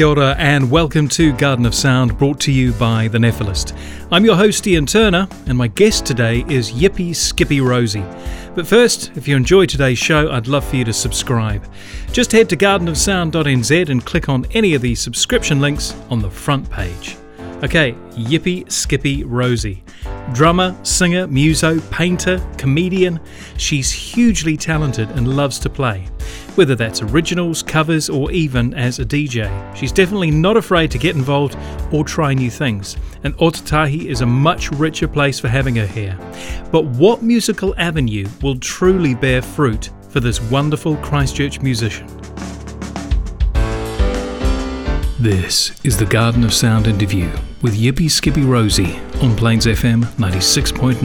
Kia ora and welcome to Garden of Sound brought to you by The Nephilist. I'm your host Ian Turner and my guest today is Yippee Skippy Rosie. But first, if you enjoy today's show, I'd love for you to subscribe. Just head to gardenofsound.nz and click on any of the subscription links on the front page. Okay, Yippee Skippy Rosie. Drummer, singer, muso, painter, comedian, she's hugely talented and loves to play. Whether that's originals, covers, or even as a DJ, she's definitely not afraid to get involved or try new things. And Ōtautahi is a much richer place for having her here. But what musical avenue will truly bear fruit for this wonderful Christchurch musician? This is the Garden of Sound interview with Yippee Skippy Rosie on Plains FM 96.9.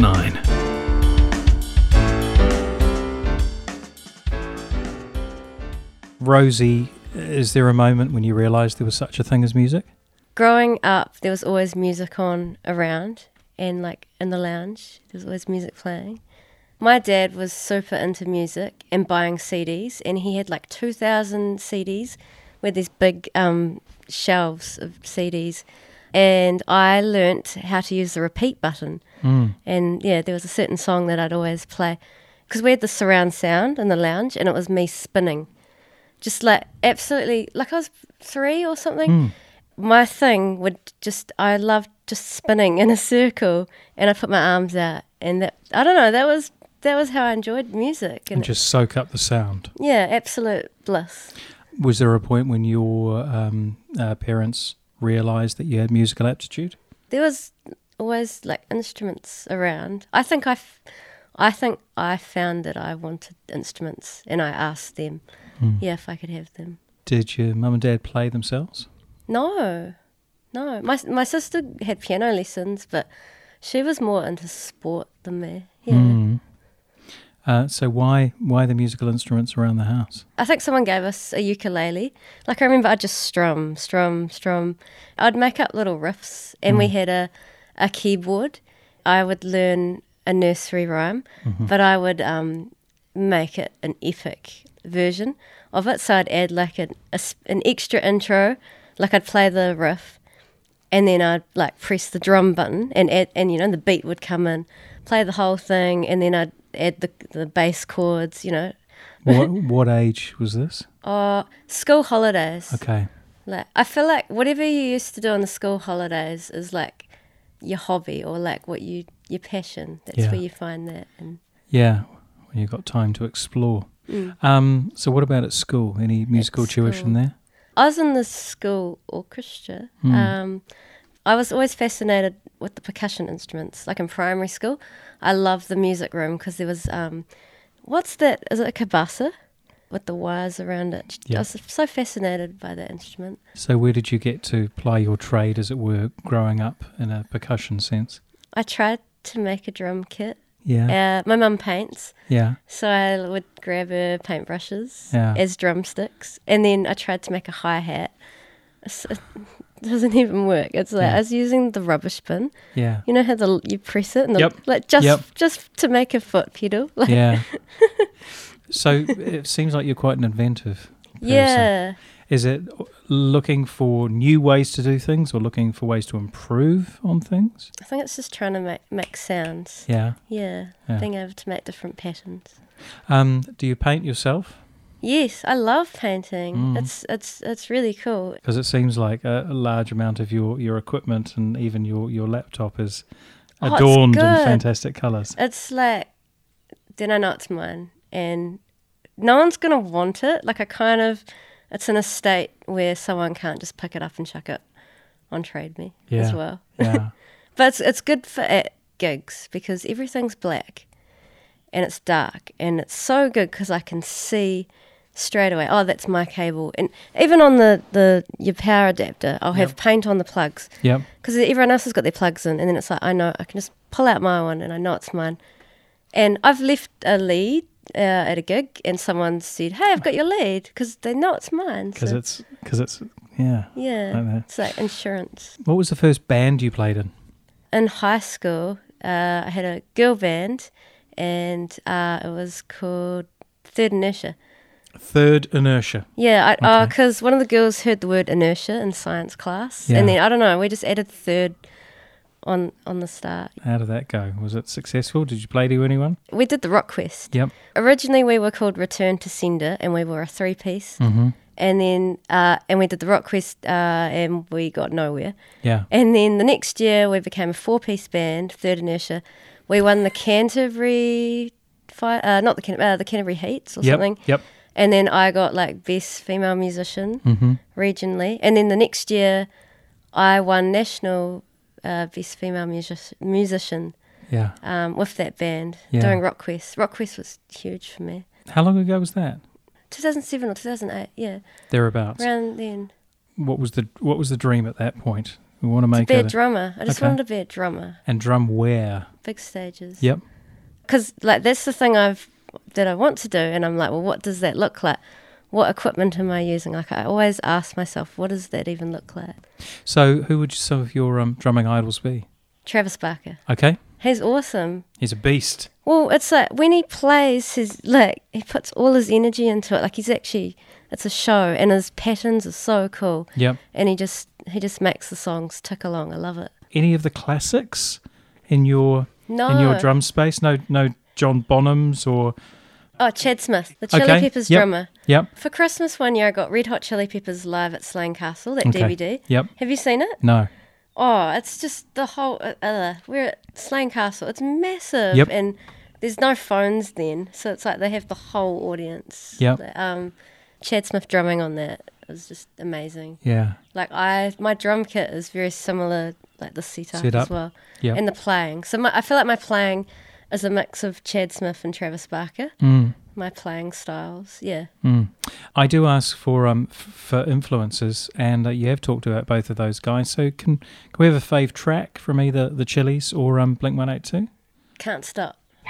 Rosie, is there a moment when you realised there was such a thing as music? Growing up, there was always music on around, and like in the lounge, there was always music playing. My dad was super into music and buying CDs, and he had like 2,000 CDs with these big um, shelves of CDs. And I learnt how to use the repeat button. Mm. And yeah, there was a certain song that I'd always play because we had the surround sound in the lounge, and it was me spinning, just like absolutely like I was three or something. Mm. My thing would just I loved just spinning in a circle, and I put my arms out, and that I don't know that was that was how I enjoyed music, And just soak up the sound. yeah, absolute bliss. Was there a point when your um, uh, parents realised that you had musical aptitude? There was always like instruments around. I think I, f- I think I found that I wanted instruments, and I asked them, Mm. yeah, if I could have them. Did your mum and dad play themselves? No, no. My my sister had piano lessons, but she was more into sport than me. Mm. Uh, so why why the musical instruments around the house? I think someone gave us a ukulele. Like I remember I'd just strum, strum, strum. I'd make up little riffs and we had a, a keyboard. I would learn a nursery rhyme, but I would um, make it an epic version of it. So I'd add like an, a an extra intro, like I'd play the riff and then I'd like press the drum button and add, and you know the beat would come in, play the whole thing, and then I'd add the the bass chords, you know, what what age was this? uh, school holidays. Okay. Like I feel like whatever you used to do on the school holidays is like your hobby or like what you your passion. That's Yeah. where you find that. And Yeah, when you've got time to explore. Mm. Um, so what about at school? Any musical tuition there? I was in the school orchestra. Mm. Um, I was always fascinated with the percussion instruments. Like in primary school, I loved the music room because there was um, what's that? Is it a cabasa? With the wires around it. Yeah. I was so fascinated by that instrument. So where did you get to ply your trade, as it were, growing up in a percussion sense? I tried to make a drum kit. Yeah, Uh, my mum paints, yeah, so I would grab her paintbrushes Yeah. as drumsticks, and then I tried to make a hi hat. It doesn't even work. It's like Yeah. I was using the rubbish bin. yeah, You know how the you press it and the, Yep. like just Yep. just to make a foot pedal. Like, yeah. so it seems like you're quite an inventive. Person. yeah. Is it looking for new ways to do things, or looking for ways to improve on things? I think it's just trying to make make sounds. Yeah. Yeah, Yeah. being able to make different patterns. Um, do you paint yourself? Yes, I love painting. Mm. It's it's it's really cool. Because it seems like a, a large amount of your, your equipment and even your, your laptop is Oh, adorned in fantastic colours. It's like then I know it's mine, and no one's gonna want it. Like I kind of, it's in a state where someone can't just pick it up and chuck it on Trade Me as well. Yeah. But it's it's good for at gigs because everything's black, and it's dark, and it's so good because I can see straight away. Oh, that's my cable, and even on the the your power adapter, I'll have Yep. paint on the plugs yep. because everyone else has got their plugs in, and then it's like I know I can just pull out my one and I know it's mine. And I've left a lead uh, at a gig and someone said, "Hey, I've got your lead," because they know it's mine. Because so- it's because it's yeah. yeah, it's like insurance. What was the first band you played in? In high school, uh, I had a girl band, and uh, it was called Third Inertia. Third Inertia. Yeah, I, oh, Okay. because one of the girls heard the word inertia in science class, Yeah. and then I don't know, we just added third on on the start. How did that go? Was it successful? Did you play to anyone? We did the rock quest. Yep. Originally, we were called Return to Sender, and we were a three piece. Mm-hmm. And then, uh, and we did the rock quest, uh, and we got nowhere. Yeah. And then the next year, we became a four piece band, Third Inertia. We won the Canterbury, fi- uh, not the Can- uh, the Canterbury Heats or Yep. something. Yep. And then I got like best female musician Mm-hmm. regionally. And then the next year, I won national uh, best female music- musician Yeah. um, with that band Yeah. doing Rock Quest. Rock Quest was huge for me. How long ago was that? 2007 or 2008, yeah, Thereabouts. around then. What was the What was the dream at that point? We want to make be a drummer. I just Okay. wanted to be a drummer. and drum where? Big stages. Yep. because like that's the thing I've that I want to do, and I'm like, well, what does that look like? What equipment am I using? Like I always ask myself, what does that even look like? So, who would some of your um, drumming idols be? Travis Barker, Okay, he's awesome. he's a beast. Well, it's like when he plays, his like he puts all his energy into it. Like he's actually, it's a show, and his patterns are so cool, Yep. and he just he just makes the songs tick along. I love it. Any of the classics in your No, in your drum space? No, no John Bonhams or Oh, Chad Smith, the Chili Okay, Peppers yep. drummer. yep, For Christmas one year, I got Red Hot Chili Peppers live at Slane Castle, that Okay. DVD. yep. Have you seen it? No, Oh, it's just the whole. Uh, uh, we're at Slane Castle. It's massive, Yep. and there's no phones then, so it's like they have the whole audience. Yep. Um, Chad Smith drumming on that was just amazing. yeah, Like I, my drum kit is very similar, like the setup, Setup. as well, Yep. and the playing. So my, I feel like my playing is a mix of Chad Smith and Travis Barker. mm, My playing styles, yeah. mm. I do ask for um f- for influences, and uh, you have talked about both of those guys. So can can we have a fave track from either the Chili's or um Blink One Eight Two? Can't stop.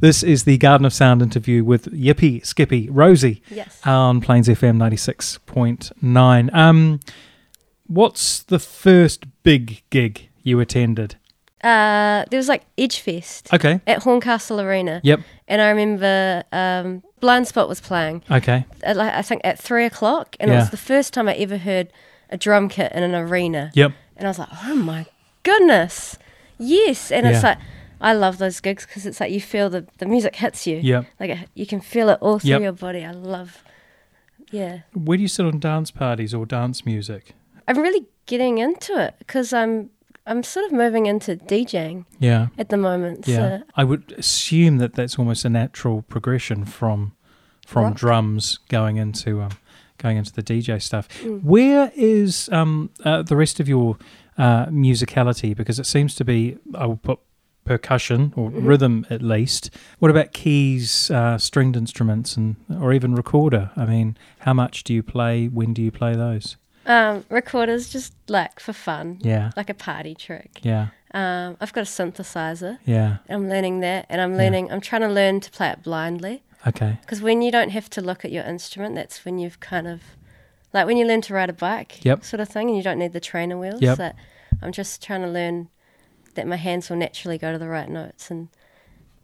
This is the Garden of Sound interview with Yippee Skippy Rosie Yes. on Plains FM 96.9. Um, what's the first big gig you attended? Uh, there was like Edgefest Okay. at Horncastle Arena. Yep. And I remember um, Blindspott was playing. Okay. At, like, I think at three o'clock, and it was the first time I ever heard a drum kit in an arena. Yep. And I was like, oh my goodness, yes! And it's like I love those gigs because it's like you feel the the music hits you. Yep. Like it, you can feel it all through Yep. your body. I love. Yeah, Where do you sit on dance parties or dance music? I'm really getting into it because I'm I'm sort of moving into DJing Yeah. at the moment. Yeah. So I would assume that that's almost a natural progression from from Rock. drums going into um, going into the DJ stuff. Mm. Where is um, uh, the rest of your uh, musicality? Because it seems to be, I will put percussion or Mm-hmm. rhythm at least. What about keys, uh, stringed instruments, and or even recorder? I mean, how much do you play? When do you play those? um, recorders just like for fun, Yeah, like a party trick. yeah, Um, I've got a synthesizer. yeah. I'm learning that, and I'm learning. I'm trying to learn to play it blindly. Okay. Because when you don't have to look at your instrument, that's when you've kind of, like when you learn to ride a bike, Yep. sort of thing, and you don't need the trainer wheels. Yep. I'm just trying to learn that my hands will naturally go to the right notes, and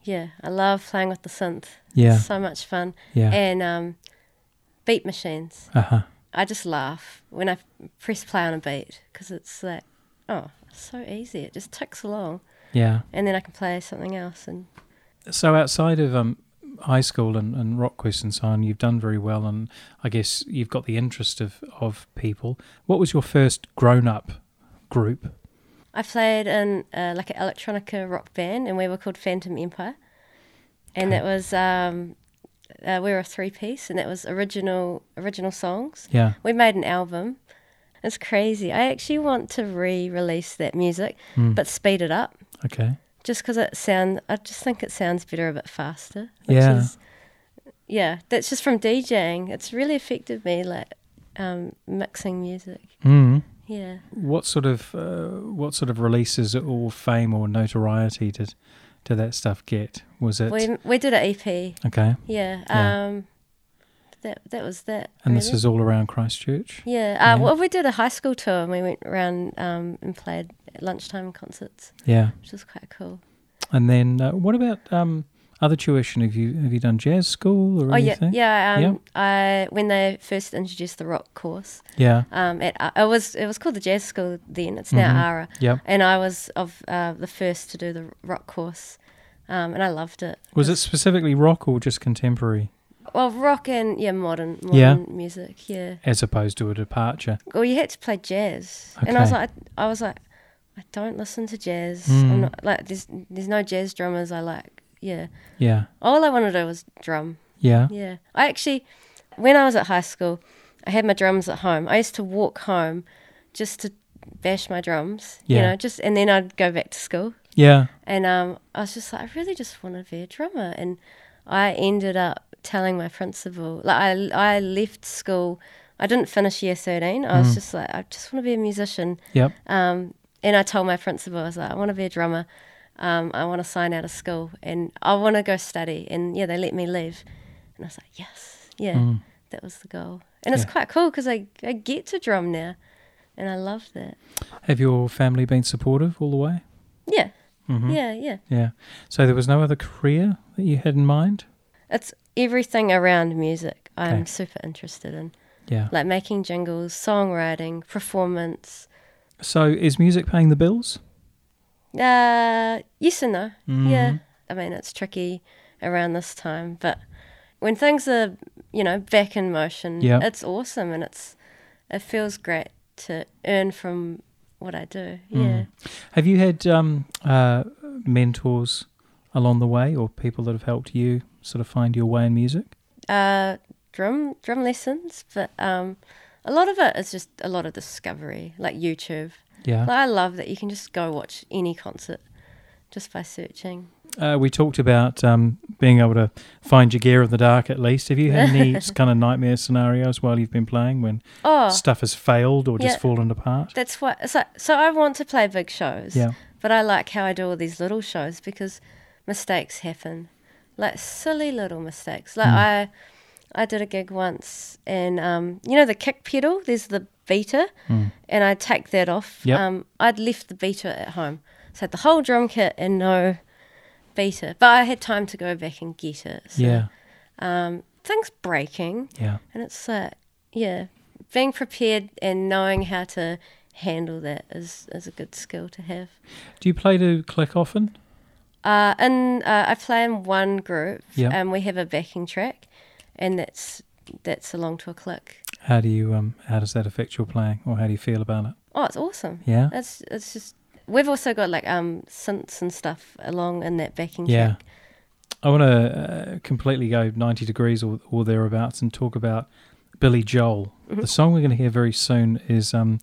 yeah, I love playing with the synth. Yeah. It's so much fun. Yeah. And um, beat machines. Uh huh. I just laugh when I press play on a beat because it's like, oh, so easy. It just ticks along, Yeah. and then I can play something else. And So outside of um, high school and, and rock quest and so on, you've done very well, and I guess you've got the interest of, of people. What was your first grown up group? I played in uh, like an electronica rock band, and we were called Phantom Empire, and Okay. that was um, uh, we were a three piece, and that was original original songs. Yeah. We made an album. It's crazy. I actually want to re-release that music, Mm. but speed it up, Okay. just because it sound. I just think it sounds better a bit faster. Which Yeah. Is, yeah, that's just from DJing. It's really affected me, like um, mixing music. Mm. Yeah. What sort of uh, what sort of releases or fame or notoriety did did that stuff get? Was it We we did an EP. okay? Yeah. Yeah. Um, that that was that. And this really. is all around Christchurch. Yeah. Yeah. Uh, well, we did a high school tour and we went around um, and played lunchtime concerts, Yeah. which was quite cool. And then uh, what about um, other tuition? Have you have you done jazz school or Oh yeah, anything? yeah. Um, Yeah. I when they first introduced the rock course, Yeah. um, at uh, it was it was called the jazz school then. It's now Mhm. ARA, Yep. and I was of uh, the first to do the rock course, um, and I loved it. Was it specifically rock or just contemporary, well rock and yeah modern modern Yeah. music? Yeah. as opposed to a departure? Well, you had to play jazz, and I was Okay. like, I was like, I don't listen to jazz. Mm. I'm not like there's there's no jazz drummers I like. Yeah, Yeah. all I wanted to do was drum. Yeah. Yeah, I actually, when I was at high school, I had my drums at home. I used to walk home just to bash my drums. yeah. You know, just and then I'd go back to school. Yeah. And um, I was just like, I really just want to be a drummer. And I ended up telling my principal, like, I, I left school. I didn't finish year 13. I was Mm. just like, I just want to be a musician. Yep. Um, and I told my principal, I was like, I want to be a drummer. Um, I want to sign out of school and I want to go study. And yeah, they let me leave. And I was like, yes, yeah, Mm. that was the goal. And it's quite cool because I, I get to drum now. And I love that. Have your family been supportive all the way? Yeah, hmm yeah, yeah. Yeah. So there was no other career that you had in mind? It's everything around music I'm Okay. super interested in. Yeah. Like making jingles, songwriting, performance. So is music paying the bills? Uh, yes and no. Yeah. Mhm. I mean, it's tricky around this time, but when things are, you know, back in motion, Yeah. it's awesome and it's it feels great to earn from what I do. Mm. Yeah. Have you had um, uh, mentors along the way or people that have helped you sort of find your way in music? Uh, drum drum lessons, but um, a lot of it is just a lot of discovery, like YouTube. Yeah. Like, I love that you can just go watch any concert just by searching. Uh, we talked about um, being able to find your gear in the dark at least. Have you had any kind of nightmare scenarios while you've been playing when Oh, stuff has failed or just fallen apart? that's what. So, so I want to play big shows. Yeah. But I like how I do all these little shows because mistakes happen, like silly little mistakes. Like Hmm. I, I did a gig once, and um, you know the kick pedal. There's the beater, and I'd take that off. Yep. Um, I'd left the beater at home, so I had the whole drum kit and no beater. But I had time to go back and get it. So, Yeah, Um, things breaking, yeah. and it's uh, yeah, being prepared and knowing how to handle that is is a good skill to have. Do you play to click often? Uh, and uh, I play in one group, Yeah. and we have a backing track, and that's that's along to a click. How do you um how does that affect your playing or how do you feel about it? Oh, it's awesome. Yeah. It's it's just we've also got like um synths and stuff along in that backing Yeah. track. I want to uh, completely go 90 degrees or, or thereabouts and talk about Billy Joel. Mm-hmm. The song we're going to hear very soon is um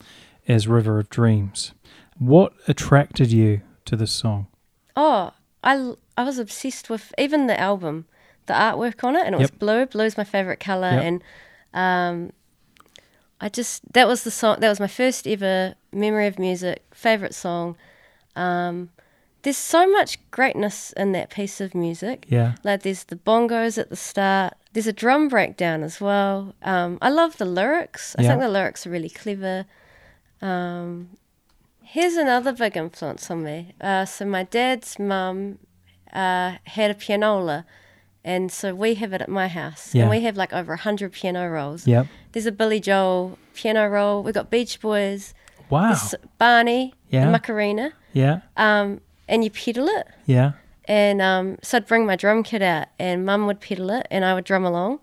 is River of Dreams. What attracted you to this song? Oh, I I was obsessed with even the album, the artwork on it, and it was blue. blue. is my favorite color, Yep. and um, I just that was the song. That was my first ever memory of music, favorite song. Um, there's so much greatness in that piece of music. Yeah. Like there's the bongos at the start. There's a drum breakdown as well. Um, I love the lyrics. I Yeah. think the lyrics are really clever. Um, here's another big influence on me. Uh, so my dad's mum uh, had a pianola, and so we have it at my house, Yeah. and we have like over a hundred piano rolls. Yep. There's a Billy Joel piano roll. We've got Beach Boys. Wow. Barney. Yeah. The Macarena. Yeah. Um, and you pedal it. Yeah. And um, so I'd bring my drum kit out, and Mum would pedal it, and I would drum along.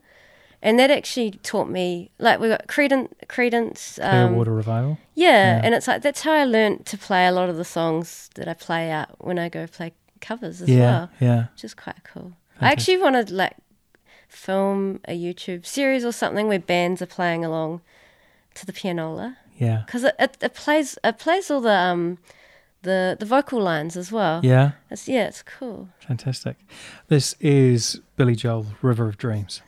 And that actually taught me, like we got Creedence, Creedence, um, Clearwater Revival. yeah, Yeah. and it's like that's how I learned to play a lot of the songs that I play out when I go play covers as Yeah. well, Yeah. which is quite cool. I actually want to like film a YouTube series or something where bands are playing along to the pianola Yeah. because it, it, it plays it plays all the um the the vocal lines as well. Yeah. it's, yeah, it's cool. Fantastic. This is Billy Joel, River of Dreams.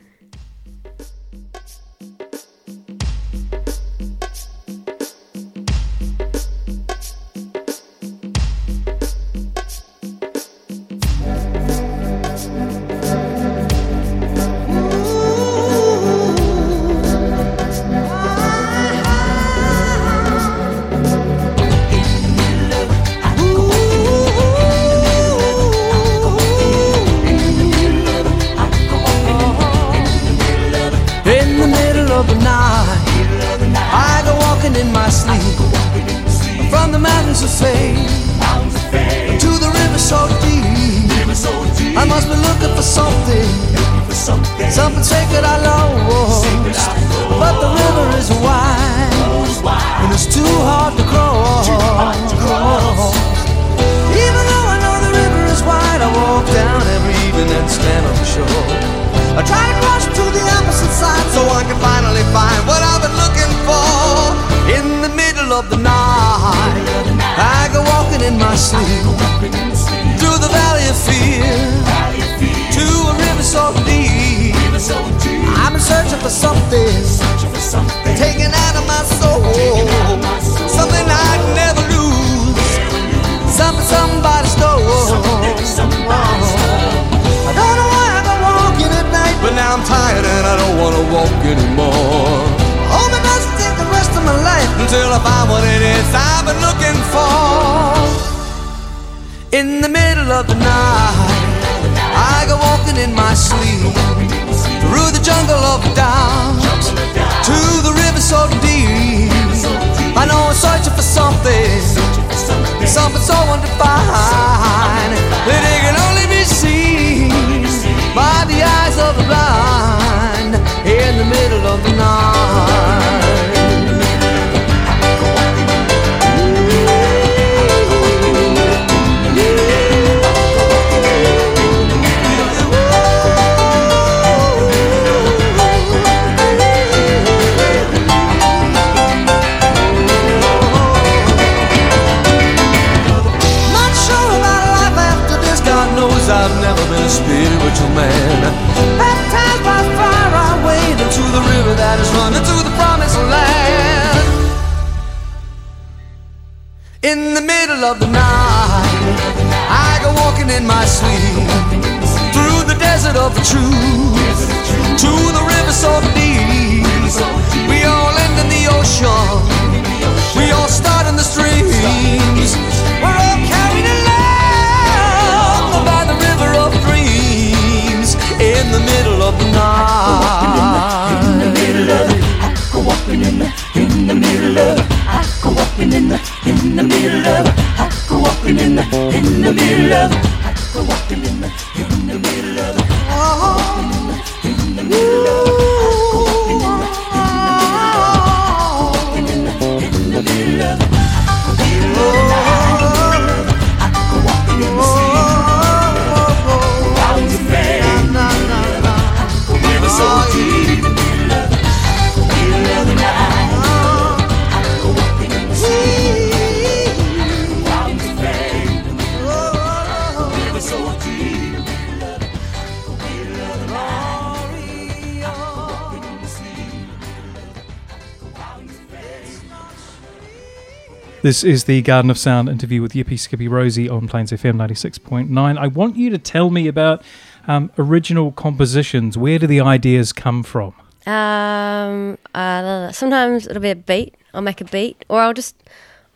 Fame to the river so deep. I must be looking for something, something sacred I lost. But the river is wide, and it's too hard to cross. Even though I know the river is wide, I walk down every evening and stand on the shore. I try to cross to the opposite side so I can finally find what I've been looking for. In the middle of the night, I in my sleep through the valley of fear to a river so deep. I'm searching for something taken out of my soul, something I'd never lose, something somebody stole. I don't know why I go walking at night, but now I'm tired and I don't wanna walk anymore. Hope it doesn't take the rest of my life until I find what it is I've been looking for. In the middle of the night, I go walking in my sleep through the jungle of doubt to the river so deep. I know I'm searching for something, something so undefined that it can only be seen by the eyes of the blind in the middle of the night. I've never been a spiritual man. Baptized by fire, I wade into the river that is running to the promised land. In the middle of the night, I go walking in my sleep through the desert of the truth to the river so deep. We all end in the ocean. We all start in the streams. We're all carried. In the middle of the night. In the middle of it, I go walking in the in the middle of it. I go walking in the in the middle of it. I go walking in the in the middle of it. I go walking in the in the middle of it. Oh, in the middle of it. This is the Garden of Sound interview with Yippee Skippy Rosie on Plains FM 96.9. I want you to tell me about um, original compositions. Where do the ideas come from? Um, uh, sometimes it'll be a beat. I'll make a beat, or I'll just,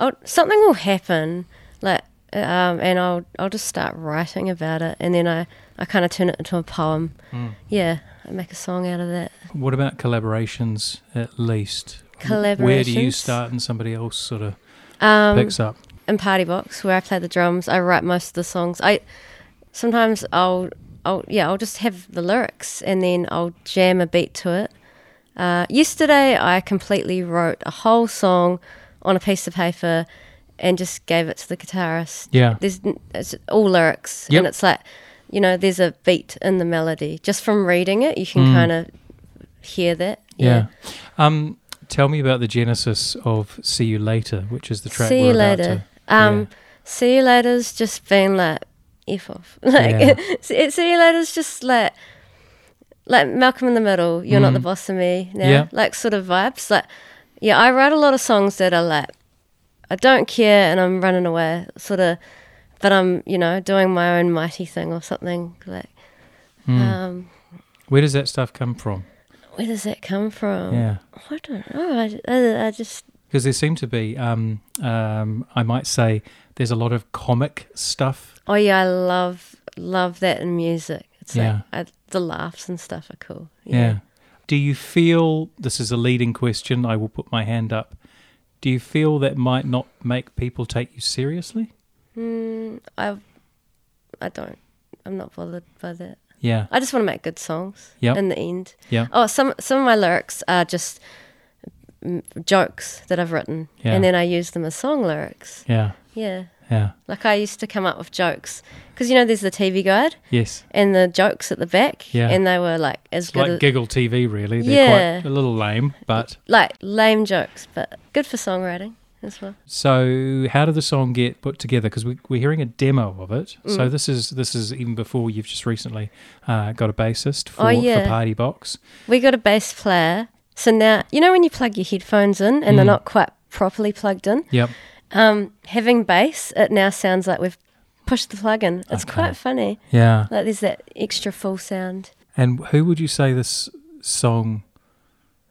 I'll, something will happen, like, um, and I'll I'll just start writing about it, and then I I kind of turn it into a poem. Yeah, I make a song out of that. What about collaborations at least? Where do you start and somebody else sort of Um, picks up? in Party Box where I play the drums. I write most of the songs. I sometimes I'll I'll yeah I'll just have the lyrics and then I'll jam a beat to it. Uh, yesterday I completely wrote a whole song on a piece of paper and just gave it to the guitarist. Yeah. there's it's all lyrics Yep. and it's like you know there's a beat in the melody. Just from reading it, you can Mm. kind of hear that. Yeah. Um, tell me about the genesis of See You Later, which is the track See we're you later. to- Um, yeah. see you later's just been like f off. Like Yeah. see, see you later's just like like Malcolm in the Middle. You're not the Mm. boss of me now. Yeah. Like sort of vibes. Like yeah, I write a lot of songs that are like I don't care and I'm running away, sort of. But I'm you know doing my own mighty thing or something like. Mm. Um, Where does that stuff come from? Where does that come from? Yeah. I don't know. I, I, I just Because there seem to be, um, um, I might say, there's a lot of comic stuff. Oh yeah, I love love that in music. It's Yeah. like I, the laughs and stuff are cool. Yeah. Do you feel this is a leading question? I will put my hand up. Do you feel that might not make people take you seriously? Mm, I I don't. I'm not bothered by that. Yeah. I just want to make good songs. Yeah. In the end. Yeah. Oh, some some of my lyrics are just jokes that I've written, Yeah. and then I use them as song lyrics. Yeah. Yeah. Yeah. Like I used to come up with jokes because you know there's the TV guide Yes. and the jokes at the back. Yeah. And they were like as It's good like as giggle TV, really. They're Yeah. quite a little lame, but like lame jokes, but good for songwriting as well. So, how did the song get put together? Because we, we're hearing a demo of it. Mm. So this is this is even before you've just recently uh, got a bassist for, Oh, yeah. for Party Box. We got a bass player. So now, you know, when you plug your headphones in and they're Mm. not quite properly plugged in, Yep. um, having bass, it now sounds like we've pushed the plug in. It's Okay. quite funny. Yeah. Like there's that extra full sound. And who would you say this song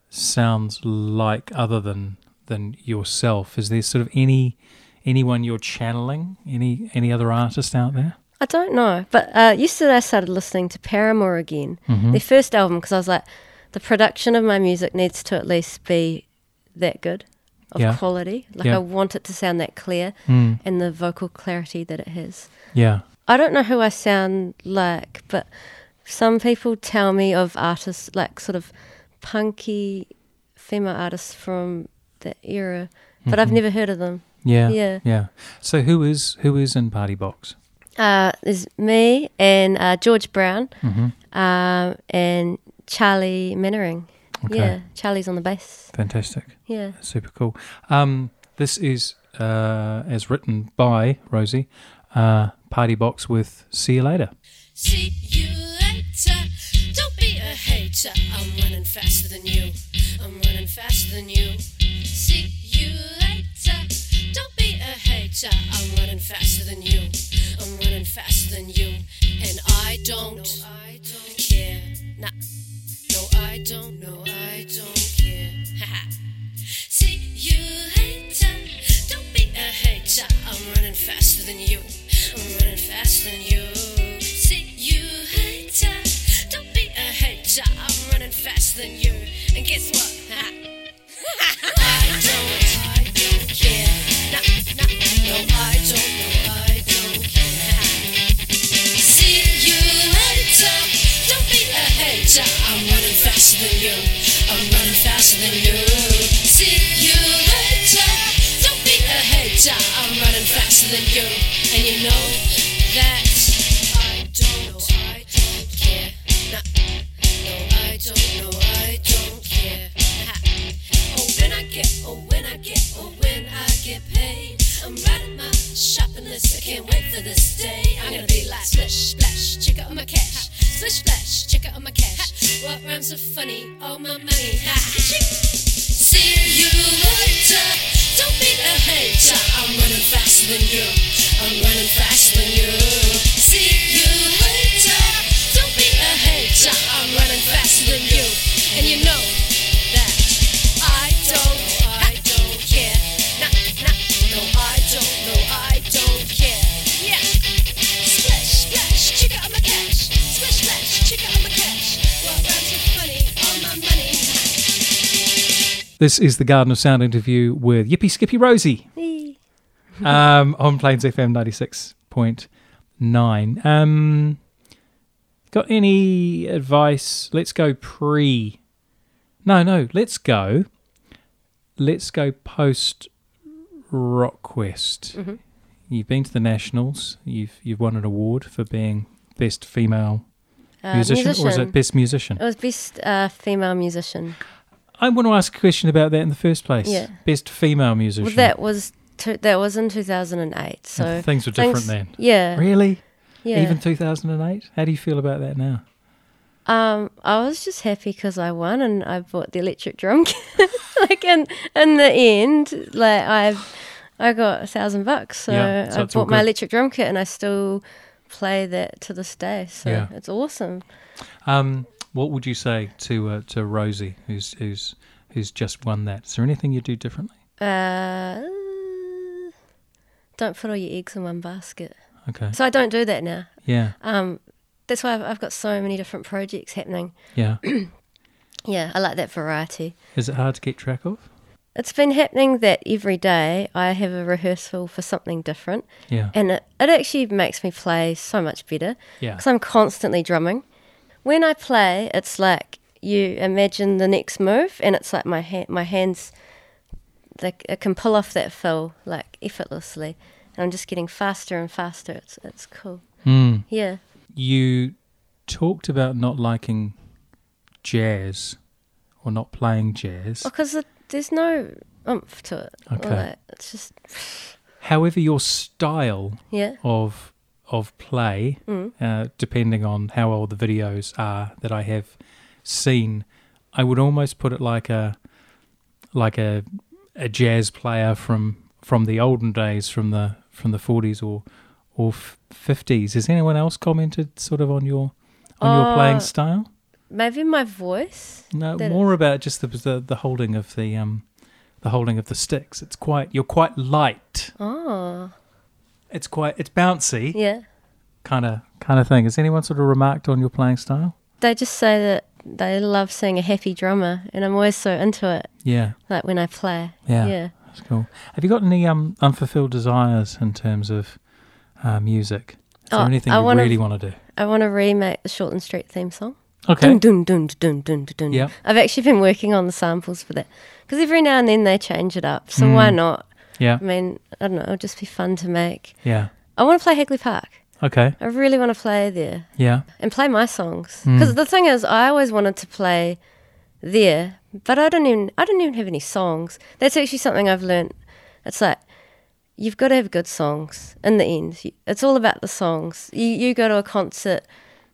sounds like, other than than yourself? Is there sort of any anyone you're channeling? Any any other artist out there? I don't know. But uh, yesterday I started listening to Paramore again, Mhm. their first album, because I was like, the production of my music needs to at least be that good of Yeah. quality. Like Yeah. I want it to sound that clear Mm. and the vocal clarity that it has. Yeah. I don't know who I sound like, but some people tell me of artists like sort of punky female artists from that era, but I've Mhm. never heard of them. Yeah. Yeah. Yeah. So who is who is in Party Box? Uh, there's me and uh, George Brown hmm um, and Charlie Mannering. Okay. Yeah, Charlie's on the bass. Fantastic. Yeah. Super cool. Um, this is uh, as written by Rosie. Uh, Party Box with See You Later. See you later. Don't be a hater. I'm running faster than you. I'm running faster than you. See you later. Don't be a hater. hater, I'm running faster than you. I'm running faster than you. And I don't than you. This is the Garden of Sound interview with Yippee Skippy Rosie um, on Plains FM 96.9. Um, got any advice? Let's go pre. No, no, let's go. Let's go post Rockquest. You've been to the Nationals. You've you've won an award for being best female Uh, musician, or is it best musician? It was best uh, female musician. I want to ask a question about that in the first place. Yeah. Best female musician. Well, that was two, that was in 2008. So things were different things- then. Yeah, Really? yeah. Even 2008? How do you feel about that now? Um, I was just happy because I won and I bought the electric drum kit. like in in the end, like I've I got a thousand bucks, so, Yeah, so I bought my electric drum kit and I still play that to this day. So Yeah. it's awesome. Um, what would you say to uh, to Rosie, who's who's who's just won that? Is there anything you do differently? Uh, don't put all your eggs in one basket. Okay. So I don't do that now. Yeah. Um, that's why I've, I've got so many different projects happening. Yeah. Yeah, I like that variety. Is it hard to keep track of? It's been happening that every day I have a rehearsal for something different. Yeah. and it, it actually makes me play so much better Yeah. because I'm constantly drumming. When I play, it's like you imagine the next move, and it's like my hand, my hands, like it can pull off that fill like effortlessly, and I'm just getting faster and faster. It's it's cool. Mm. Yeah, You talked about not liking jazz or not playing jazz. because there's no oomph to it. Okay. like, it's just However, your style yeah. of of play, Mm. uh, depending on how old the videos are that I have seen, I would almost put it like a like a a jazz player from from the olden days, from the from the forties or or fifties. Has anyone else commented sort of on your on your playing Uh, style? Maybe my voice. No, more about just the, the the holding of the um the holding of the sticks. It's quite you're quite light. Oh, It's quite it's bouncy yeah. kind of kind of thing. Has anyone sort of remarked on your playing style? They just say that they love seeing a happy drummer, and I'm always so into it. Yeah, Like when I play. yeah, Yeah. that's cool. Have you got any um unfulfilled desires in terms of uh, music? Is there Oh, anything I you wanna- really want to do? I want to remake the Shortland Street theme song. Okay. Dun, dun, dun, dun, dun, dun, dun. Yep. I've actually been working on the samples for that. Because every now and then they change it up. So why Mm. not? Yeah, I mean, I don't know. It would just be fun to make. yeah. I want to play Hagley Park. Okay. I really want to play there Yeah. and play my songs. Mm. Because the thing is, I always wanted to play there, but I don't even I don't even have any songs. That's actually something I've learned. It's like you've got to have good songs in the end. It's all about the songs. You you go to a concert,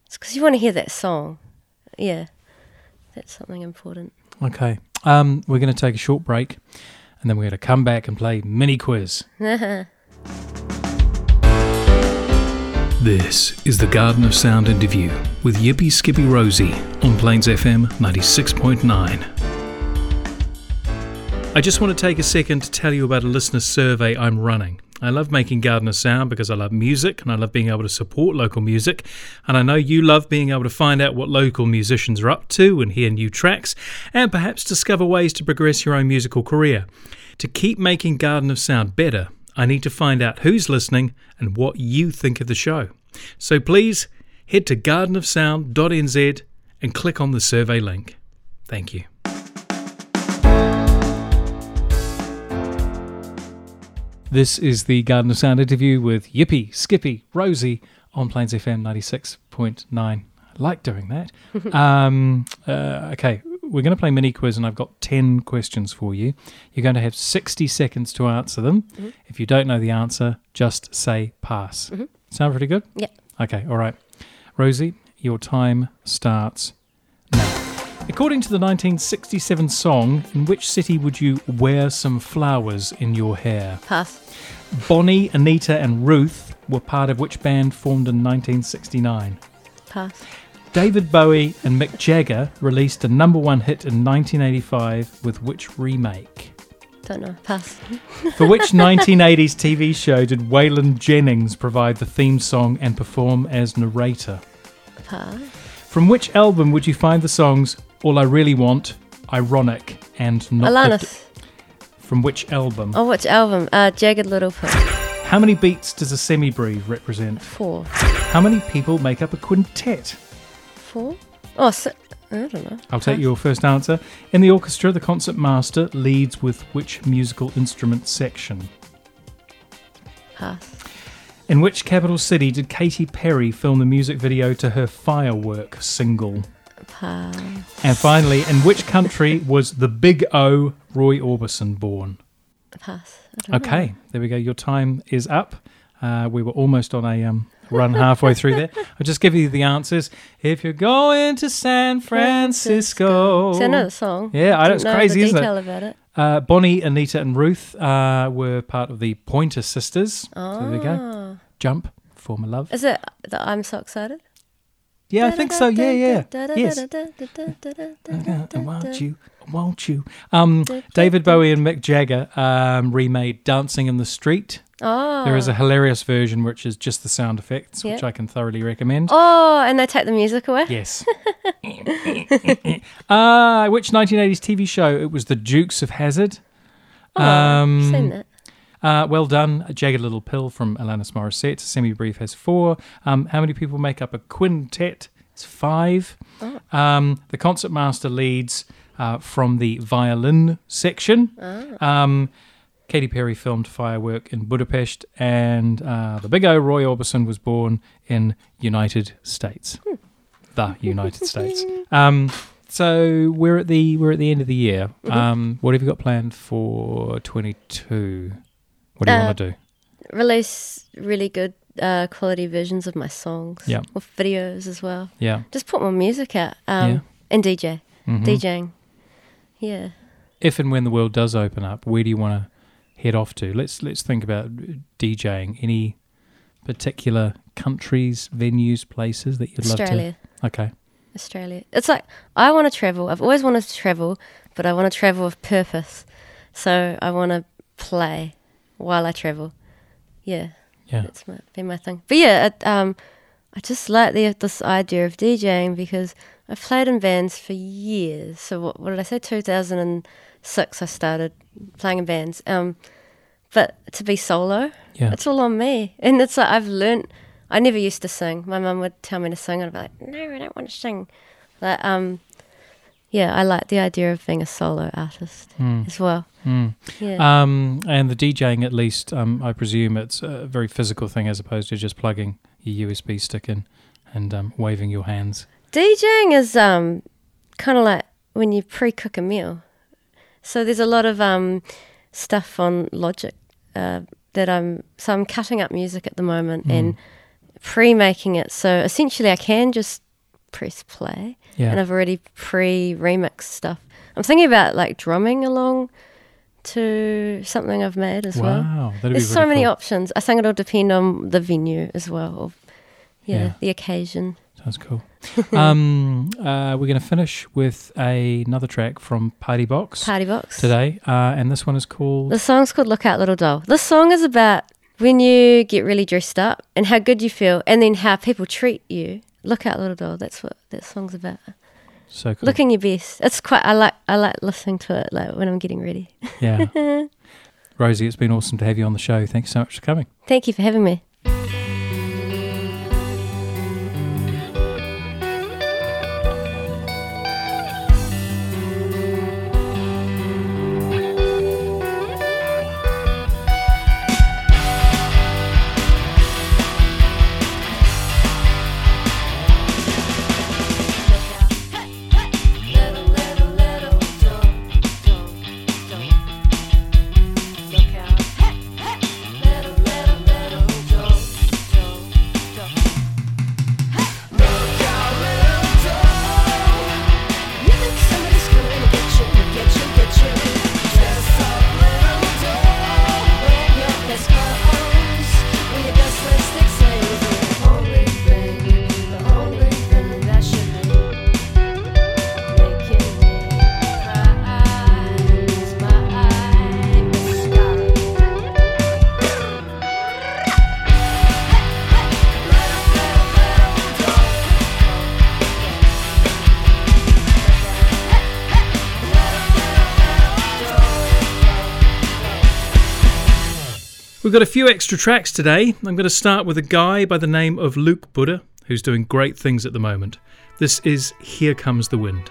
it's because you want to hear that song. Yeah, that's something important. Okay. Um, we're going to take a short break, and then we're going to come back and play mini quiz. this is the Garden of Sound interview with Yippee Skippy Rosie on Plains FM 96.9. I just want to take a second to tell you about a listener survey I'm running. I love making Garden of Sound because I love music and I love being able to support local music. And I know you love being able to find out what local musicians are up to and hear new tracks and perhaps discover ways to progress your own musical career. To keep making Garden of Sound better, I need to find out who's listening and what you think of the show. So please head to gardenofsound.nz and click on the survey link. Thank you. This is the Garden of Sound interview with Yippee, Skippy, Rosie on Plains FM 96.9. I like doing that. um, uh, okay, we're going to play mini quiz, and I've got 10 questions for you. You're going to have 60 seconds to answer them. If you don't know the answer, just say pass. Sound pretty good? Yeah. Okay, all right. Rosie, your time starts. According to the 1967 song, in which city would you wear some flowers in your hair? Pass. Bonnie, Anita, and Ruth were part of which band formed in 1969? Pass. David Bowie and Mick Jagger released a number one hit in 1985 with which remake? Don't know. Pass. For which 1980s TV show did Waylon Jennings provide the theme song and perform as narrator? Pass. From which album would you find the songs All I Really Want, Ironic, and Not Alanis. From which album? Oh, which album? Uh, Jagged Little Pill. How many beats does a semi-breve represent? Four. How many people make up a quintet? Four? Oh, si- I don't know. I'll take your first answer. In the orchestra, the concert master leads with which musical instrument section? Pass. In which capital city did Katy Perry film the music video to her Firework single? Pass. And finally, in which country was the Big O Roy Orbison born? Pass. Don't know. Okay, there we go. Your time is up. Uh, we were almost on a um, run halfway through there. I'll just give you the answers. If you're going to San Francisco. Know the song. Yeah, I it's know crazy, the isn't it? it. Uh, Bonnie, Anita, and Ruth uh, were part of the Pointer Sisters. So there we go. Ah. Jump for my love. Is it that I'm so excited? Yeah, I think so. Yeah, yeah. Yes. I want you, I want you. Um, David Bowie and Mick Jagger um, remade Dancing in the Street. Oh. There is a hilarious version which is just the sound effects, which I can thoroughly recommend. Oh, and they take the music away? Yes. uh, which 1980s TV show? It was The Dukes of Hazzard. Oh, Um, I've seen that. Uh, well done. A Jagged Little Pill from Alanis Morissette. Semi Breve has four. Um, how many people make up a quintet? It's five. Um, the concertmaster leads uh, from the violin section. Um, Katy Perry filmed Firework in Budapest, and uh, the big O Roy Orbison was born in United States, the United States. Um, so we're at the we're at the end of the year. Um, what have you got planned for twenty two? What do you Uh, want to do? Release really good uh, quality versions of my songs. Yeah. With videos as well. Yeah. Just put more music out. Um, Yeah. And DJ. Mhm. DJing. Yeah. If and when the world does open up, where do you want to head off to? Let's let's think about DJing. Any particular countries, venues, places that you'd Australia. love to? Australia. Okay. Australia. It's like I want to travel. I've always wanted to travel, but I want to travel with purpose. So I want to play while I travel. Yeah, Yeah. that's my been my thing. But yeah, it, um, I just like the this idea of DJing because I've played in bands for years. So what, what did I say? Two thousand and six. I started playing in bands. Um, but to be solo, Yeah. it's all on me. And it's like I've learnt. I never used to sing. My mum would tell me to sing, and I'd be like, "No, I don't want to sing." Like, um, yeah, I like the idea of being a solo artist Hmm. as well. Mm. Yeah, Um, and the DJing, at least, um, I presume it's a very physical thing as opposed to just plugging your USB stick in and um, waving your hands. DJing is um, kind of like when you pre-cook a meal. So there's a lot of um, stuff on Logic uh, that I'm. So I'm cutting up music at the moment and pre-making it. So essentially, I can just press play, Yeah. and I've already pre-remixed stuff. I'm thinking about like drumming along to something I've made as well. Wow, that'd There's so many cool. options. I think it'll depend on the venue as well. Of, yeah, Yeah. the occasion. Sounds cool. um, uh, we're going to finish with a, another track from Party Box Party box. today, uh, and this one is called. The song's called Look Out Little Doll. This song is about when you get really dressed up and how good you feel and then how people treat you. Look out little doll. That's what that song's about. so cool. Looking your best. It's quite I like I like listening to it like when I'm getting ready. Yeah. Rosie, it's been awesome to have you on the show. Thanks so much for coming. Thank you for having me. We've got a few extra tracks today. I'm going to start with a guy by the name of Luke Buda, who's doing great things at the moment. This is Here Comes the Wind.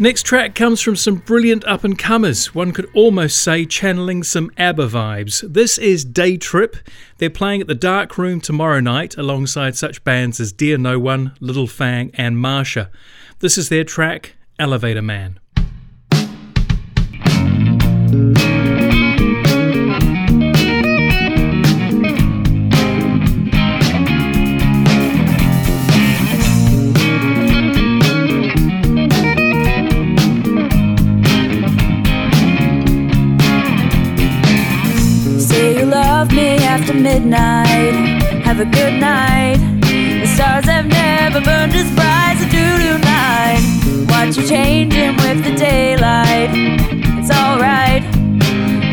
Next track comes from some brilliant up and comers. One could almost say channeling some ABBA vibes. This is Day Trip. They're playing at the Dark Room tomorrow night alongside such bands as Dear No One, Little Fang, and Marsha. This is their track, Elevator Man. Have a good night. The stars have never burned as bright as they do tonight. Watch you changing with the daylight. It's alright.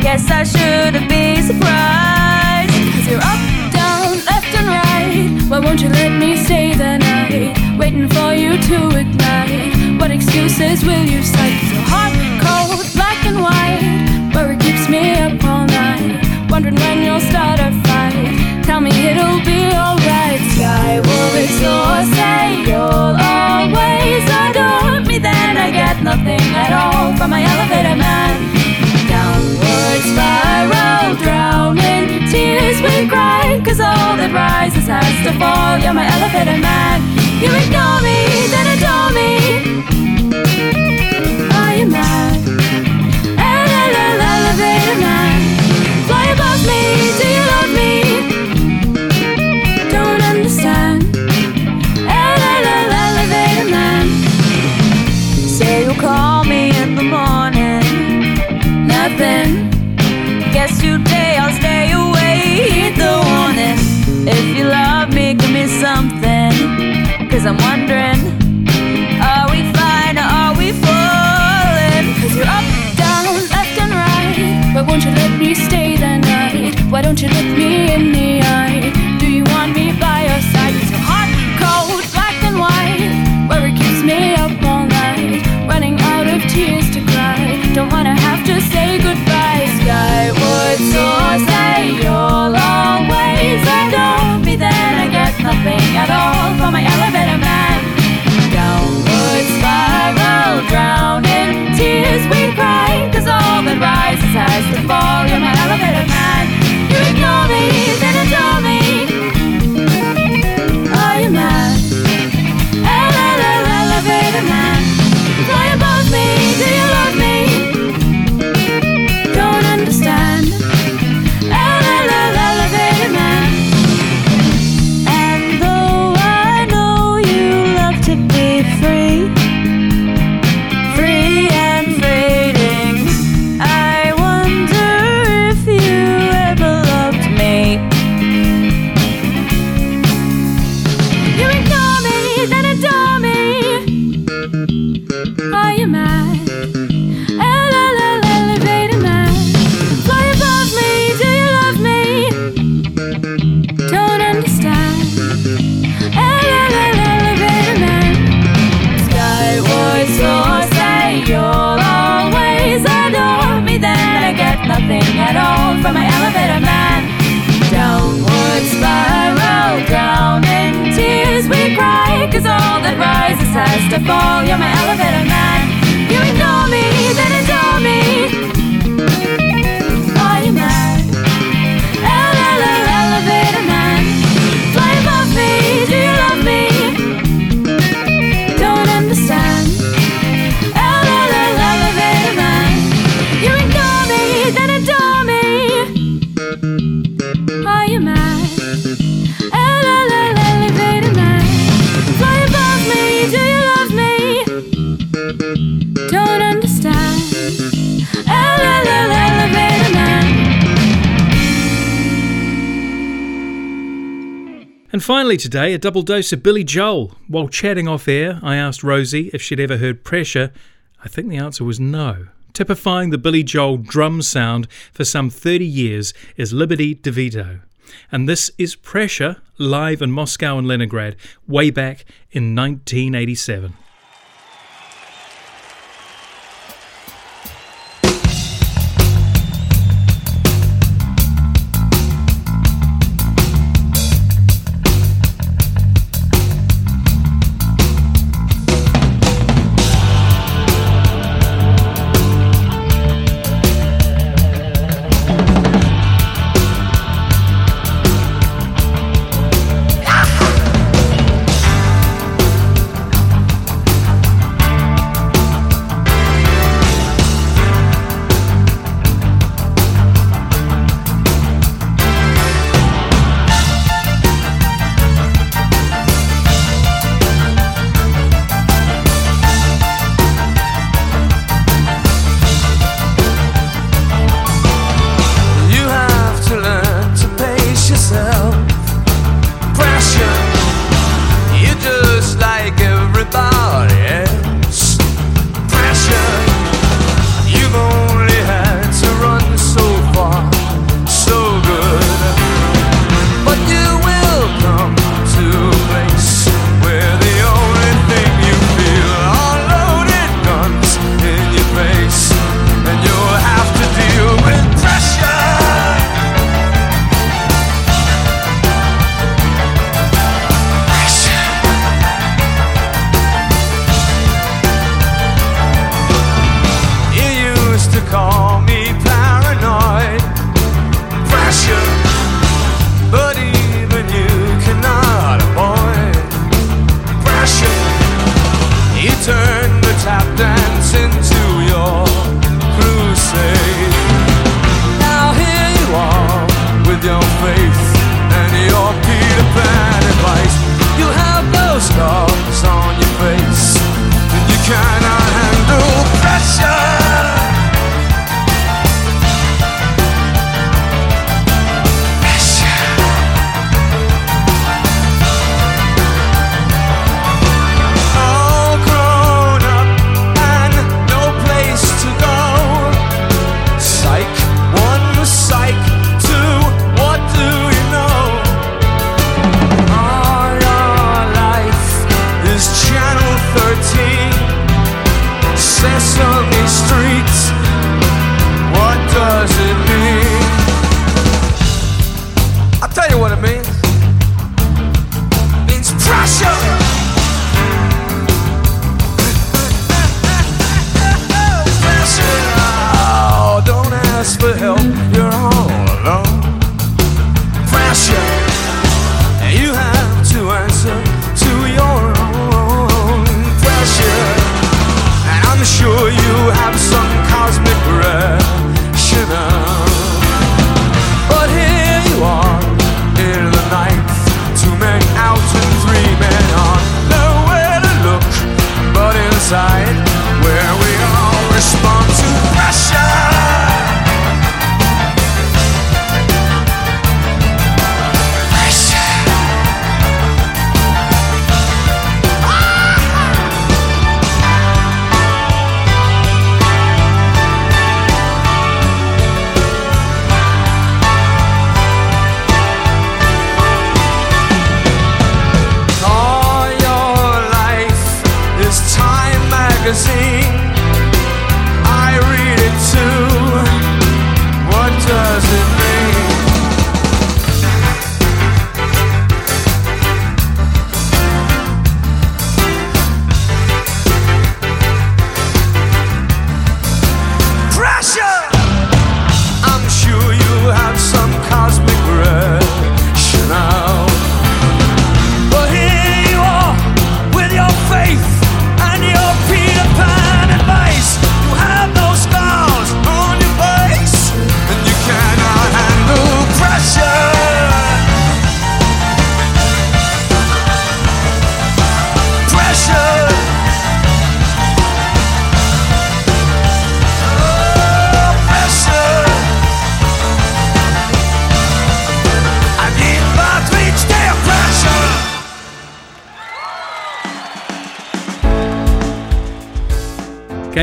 Guess I shouldn't be surprised. Cause you're up, down, left, and right. Why won't you let me stay the night? Waiting for you to ignite. What excuses will you cite? So hot, cold, black, and white. It keeps me up all night wondering when you'll start a. Tell me it'll be alright. Sky will soar, say you'll always adore me. Then I get nothing at all from my elevator man. Downward spiral, drowning tears we cry. Cause all that rises has to fall. You're my elevator man. You ignore me, then adore me. Are you mad? Fall. You're my finally, today, a double dose of Billy Joel. While chatting off air, I asked Rosie if she'd ever heard Pressure. I think the answer was no. Typifying the Billy Joel drum sound for some 30 years is Liberty DeVito. And this is Pressure live in Moscow and Leningrad way back in 1987. Time magazine.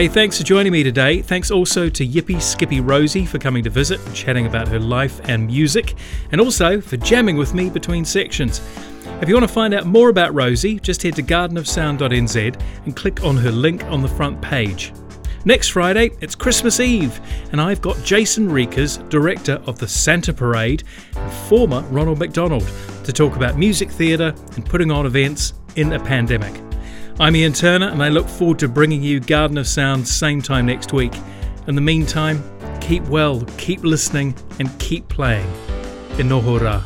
Okay, thanks for joining me today. Thanks also to Yippee Skippy Rosie for coming to visit and chatting about her life and music, and also for jamming with me between sections. If you want to find out more about Rosie, just head to gardenofsound.nz and click on her link on the front page. Next Friday, it's Christmas Eve, and I've got Jason Reekers, director of the Santa Parade and former Ronald McDonald, to talk about music theatre and putting on events in a pandemic. I'm Ian Turner, and I look forward to bringing you Garden of Sound same time next week. In the meantime, keep well, keep listening, and keep playing. In Nohora.